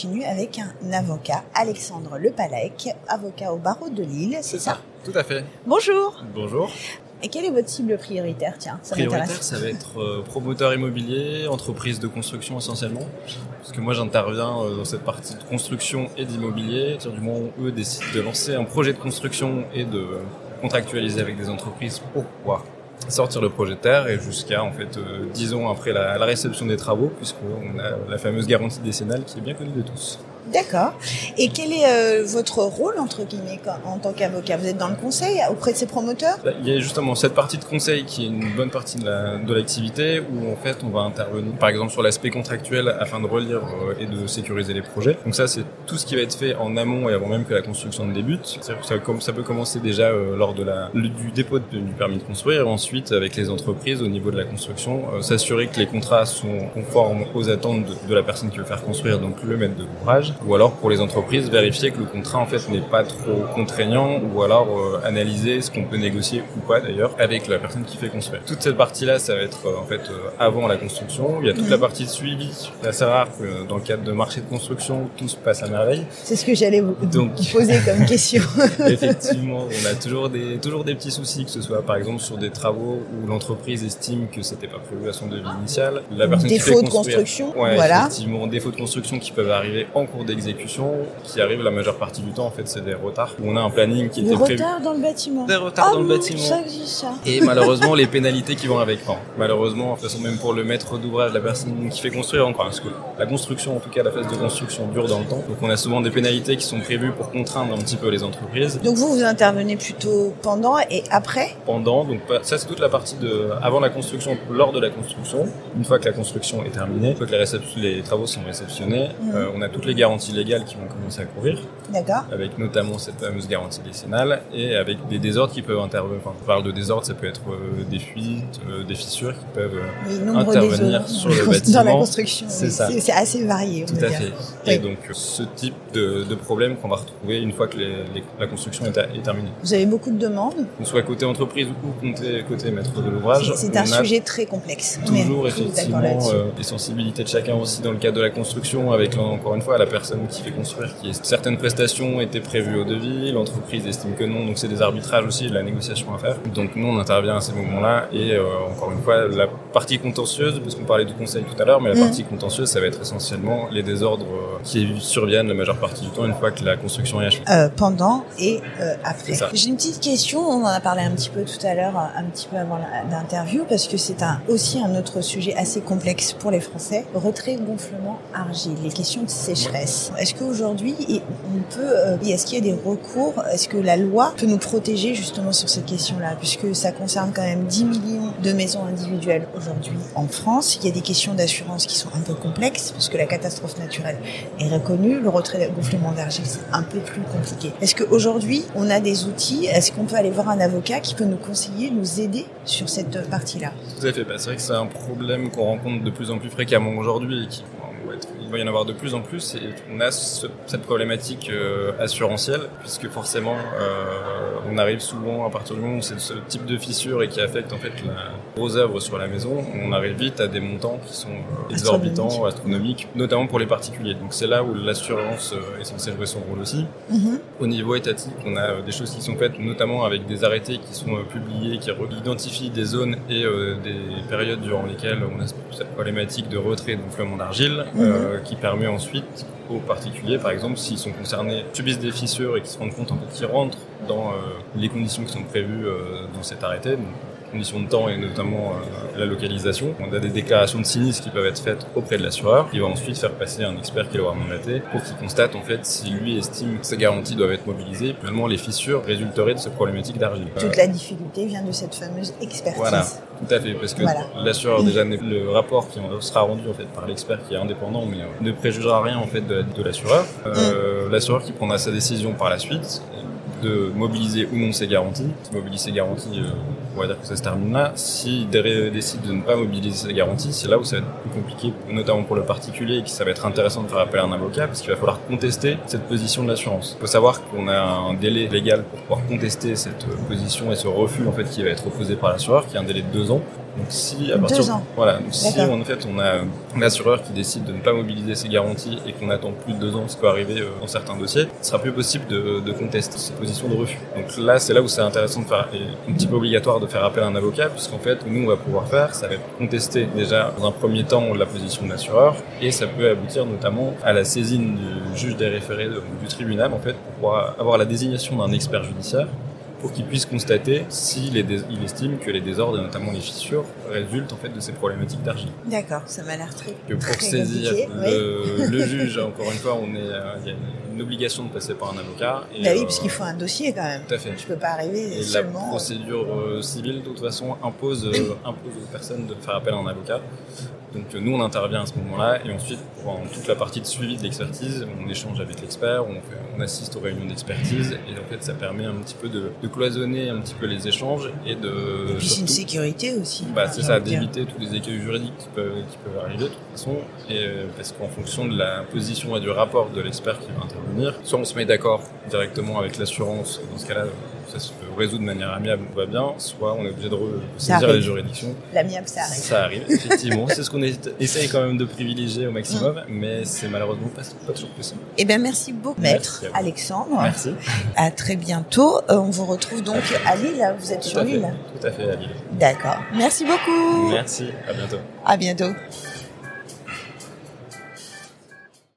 continue avec un avocat, Alexandre Lepalec, avocat au barreau de Lille, c'est ça Tout à fait. Bonjour. Bonjour. Et quelle est votre cible prioritaire? Tiens, ça Prioritaire, ça va être euh, promoteur immobilier, entreprise de construction essentiellement. Parce que moi, j'interviens euh, dans cette partie de construction et d'immobilier. À partir du moment où eux décident de lancer un projet de construction et de contractualiser avec des entreprises pour pouvoir sortir le projet de terre et jusqu'à en fait euh, 10 ans après la, la réception des travaux puisqu'on a la fameuse garantie décennale qui est bien connue de tous. D'accord. Et quel est euh, votre rôle, entre guillemets, en tant qu'avocat? Vous êtes dans le conseil auprès de ces promoteurs? Bah, Il y a justement cette partie de conseil qui est une bonne partie de la- de l'activité où en fait on va intervenir par exemple sur l'aspect contractuel afin de relire euh, et de sécuriser les projets. Donc ça c'est tout ce qui va être fait en amont et avant même que la construction ne débute. Ça, ça peut commencer déjà euh, lors de la, du dépôt du permis de construire et ensuite avec les entreprises au niveau de la construction euh, s'assurer que les contrats sont conformes aux attentes de, de la personne qui veut faire construire donc le maître de l'ouvrage ou alors pour les entreprises vérifier que le contrat en fait n'est pas trop contraignant ou alors euh, analyser ce qu'on peut négocier ou pas d'ailleurs avec la personne qui fait construire. Toute cette partie là ça va être euh, en fait euh, avant la construction. Il y a toute la partie de suivi. C'est assez rare que euh, dans le cadre de marché de construction tout se passe à merveille. C'est ce que j'allais vous, Donc- vous poser comme question. Effectivement, on a toujours des toujours des petits soucis, que ce soit par exemple sur des travaux où l'entreprise estime que c'était pas prévu à son devis initial. La personne qui fait Défaut de construction, Ouais, voilà. effectivement, défauts de construction qui peuvent arriver en cours d'exécution, qui arrivent la majeure partie du temps. En fait, c'est des retards. Où on a un planning qui Le était prévu. retard dans le bâtiment. Des retards Ah dans le non, bâtiment. Ça existe, ça. Et malheureusement, les pénalités qui vont avec. Enfin, malheureusement, de toute façon, même pour le maître d'ouvrage, la personne qui fait construire, encore, parce que la construction, en tout cas, la phase de construction dure dans le temps. Donc, on a souvent des pénalités qui sont prévues pour contraindre un petit peu les entreprises. Donc vous, vous intervenez plutôt pendant et après? Pendant. Donc ça c'est toute la partie de avant la construction, lors de la construction. Une fois que la construction est terminée, une fois que les, travaux sont réceptionnés, Mhm. euh, on a toutes les garanties légales qui vont commencer à courir, D'accord. avec notamment cette fameuse garantie décennale et avec des désordres qui peuvent intervenir. Enfin, on parle de désordres, ça peut être euh, des fuites, euh, des fissures qui peuvent euh, Oui, intervenir sur le dans la bâtiment. construction. C'est oui. assez varié, on Tout à dire. fait. Oui. Et donc ce type de, de problème qu'on va retrouver une fois que les- les- la construction est, terminée. Vous avez beaucoup de demandes. Donc, soit côté entreprise ou côté, côté maître de l'ouvrage. C'est un sujet très complexe. Toujours effectivement euh, les sensibilités de chacun aussi dans le cadre de la construction avec encore une fois la personne qui fait construire qui est certaines prestations étaient prévues au devis l'entreprise estime que non donc c'est des arbitrages aussi de la négociation à faire. Donc nous on intervient à ces moments-là et euh, encore une fois la partie contentieuse parce qu'on parlait du conseil tout à l'heure mais la Mm. partie contentieuse ça va être essentiellement les désordres euh, qui surviennent la majeure partie du temps une fois que la construction est achevée Euh, pendant et euh, après. J'ai une petite question, on en a parlé un petit peu tout à l'heure, un petit peu avant l'interview, parce que c'est un, aussi un autre sujet assez complexe pour les Français. Retrait, gonflement, argile, les questions de sécheresse. Est-ce qu'aujourd'hui, on peut, euh, est-ce qu'il y a des recours Est-ce que la loi peut nous protéger justement sur cette question-là Puisque ça concerne quand même 10 millions de maisons individuelles aujourd'hui en France. Il y a des questions d'assurance qui sont un peu complexes, puisque la catastrophe naturelle est reconnue. Le retrait gonflement d'argile, c'est un peu plus compliqué. Est-ce qu'aujourd'hui, on a des outils? Est-ce qu'on peut aller voir un avocat qui peut nous conseiller, nous aider sur cette partie-là? Tout à fait. Bah, c'est vrai que c'est un problème qu'on rencontre de plus en plus fréquemment aujourd'hui et qui va y en avoir de plus en plus. Et on a ce- cette problématique euh, assurantielle puisque forcément euh, on arrive souvent à partir du moment où c'est ce type de fissure et qui affecte en fait la grosse œuvre sur la maison, on arrive vite à des montants qui sont exorbitants, Astronomiques. astronomiques, notamment pour les particuliers. Donc c'est là où l'assurance euh, est censée jouer son rôle aussi. Mhm. Au niveau étatique, on a euh, des choses qui sont faites, notamment avec des arrêtés qui sont euh, publiés, qui identifient des zones et des périodes durant lesquelles on a cette problématique de retrait et de gonflement d'argile, euh, qui permet ensuite aux particuliers, par exemple, s'ils sont concernés, subissent des fissures et qui se rendent compte en fait, qu'ils rentrent dans euh, les conditions qui sont prévues euh, dans cet arrêté, donc conditions de temps et notamment euh, la localisation. On a des déclarations de sinistre qui peuvent être faites auprès de l'assureur, qui va ensuite faire passer un expert qui l'aura mandaté pour qu'il constate en fait si lui estime que ces garanties doivent être mobilisées. Finalement, les fissures résulteraient de cette problématique d'argile. Toute la difficulté vient de cette fameuse expertise. Voilà, tout à fait, parce que Voilà. l'assureur déjà le rapport qui sera rendu en fait par l'expert qui est indépendant, mais euh, ne préjugera rien en fait de, de l'assureur. Euh, L'assureur qui prendra sa décision par la suite de mobiliser ou non ses garanties. S'il mobilise ses garanties, euh, on va dire que ça se termine là. S'il dé- décide de ne pas mobiliser ses garanties, c'est là où ça va être plus compliqué, notamment pour le particulier, et que ça va être intéressant de faire appel à un avocat, parce qu'il va falloir contester cette position de l'assurance. Il faut savoir qu'on a un délai légal pour pouvoir contester cette euh, position et ce refus en fait qui va être opposé par l'assureur, qui est un délai de deux ans. Donc si à partir Deux ans. voilà, donc si en fait on a un assureur qui décide de ne pas mobiliser ses garanties et qu'on attend plus de deux ans, ce qui peut arriver euh, dans certains dossiers, ce sera plus possible de, de contester cette position de refus. Donc là, c'est là où c'est intéressant de faire, et un petit peu obligatoire de faire appel à un avocat, puisqu'en fait, nous, on va pouvoir faire, ça va être contester déjà dans un premier temps la position de l'assureur, et ça peut aboutir notamment à la saisine du juge des référés, donc du tribunal, en fait, pour pouvoir avoir la désignation d'un expert judiciaire pour qu'il puisse constater s'il il estime que les désordres et notamment les fissures résultent en fait de ces problématiques d'argile. D'accord, ça m'a l'air très, Que pour très saisir oui. le, juge, encore une fois, on est, euh, il y a une obligation de passer par un avocat. Et, Bah oui, euh, parce qu'il faut un dossier quand même. Tout à fait. Je peux pas arriver Et la seulement. procédure euh, civile, de toute façon, impose, euh, impose aux personnes de faire appel à un avocat. Donc euh, nous, on intervient à ce moment-là, et ensuite, pour toute la partie de suivi de l'expertise, on échange avec l'expert, on, assiste aux réunions d'expertise, et en fait, ça permet un petit peu de, de cloisonner un petit peu les échanges et de Et puis c'est une sécurité aussi. bah, c'est ça, d'éviter tous les écueils juridiques qui peuvent, qui peuvent arriver de toute façon, et euh, parce qu'en fonction de la position et du rapport de l'expert qui va intervenir, soit on se met d'accord directement avec l'assurance, dans ce cas-là, ça se résout de manière amiable, tout va bien, soit on est obligé de saisir les juridictions. L'amiable, ça arrive. Ça arrive, effectivement. c'est ce qu'on essaye quand même de privilégier au maximum, mais c'est malheureusement pas, pas toujours possible. Eh bien, merci beaucoup, maître. Alexandre. Merci. À très bientôt. Euh, on vous retrouve donc à Lille. Vous êtes Tout sur l'île. Tout à fait, à Lille. D'accord. Merci beaucoup. Merci, à bientôt. À bientôt.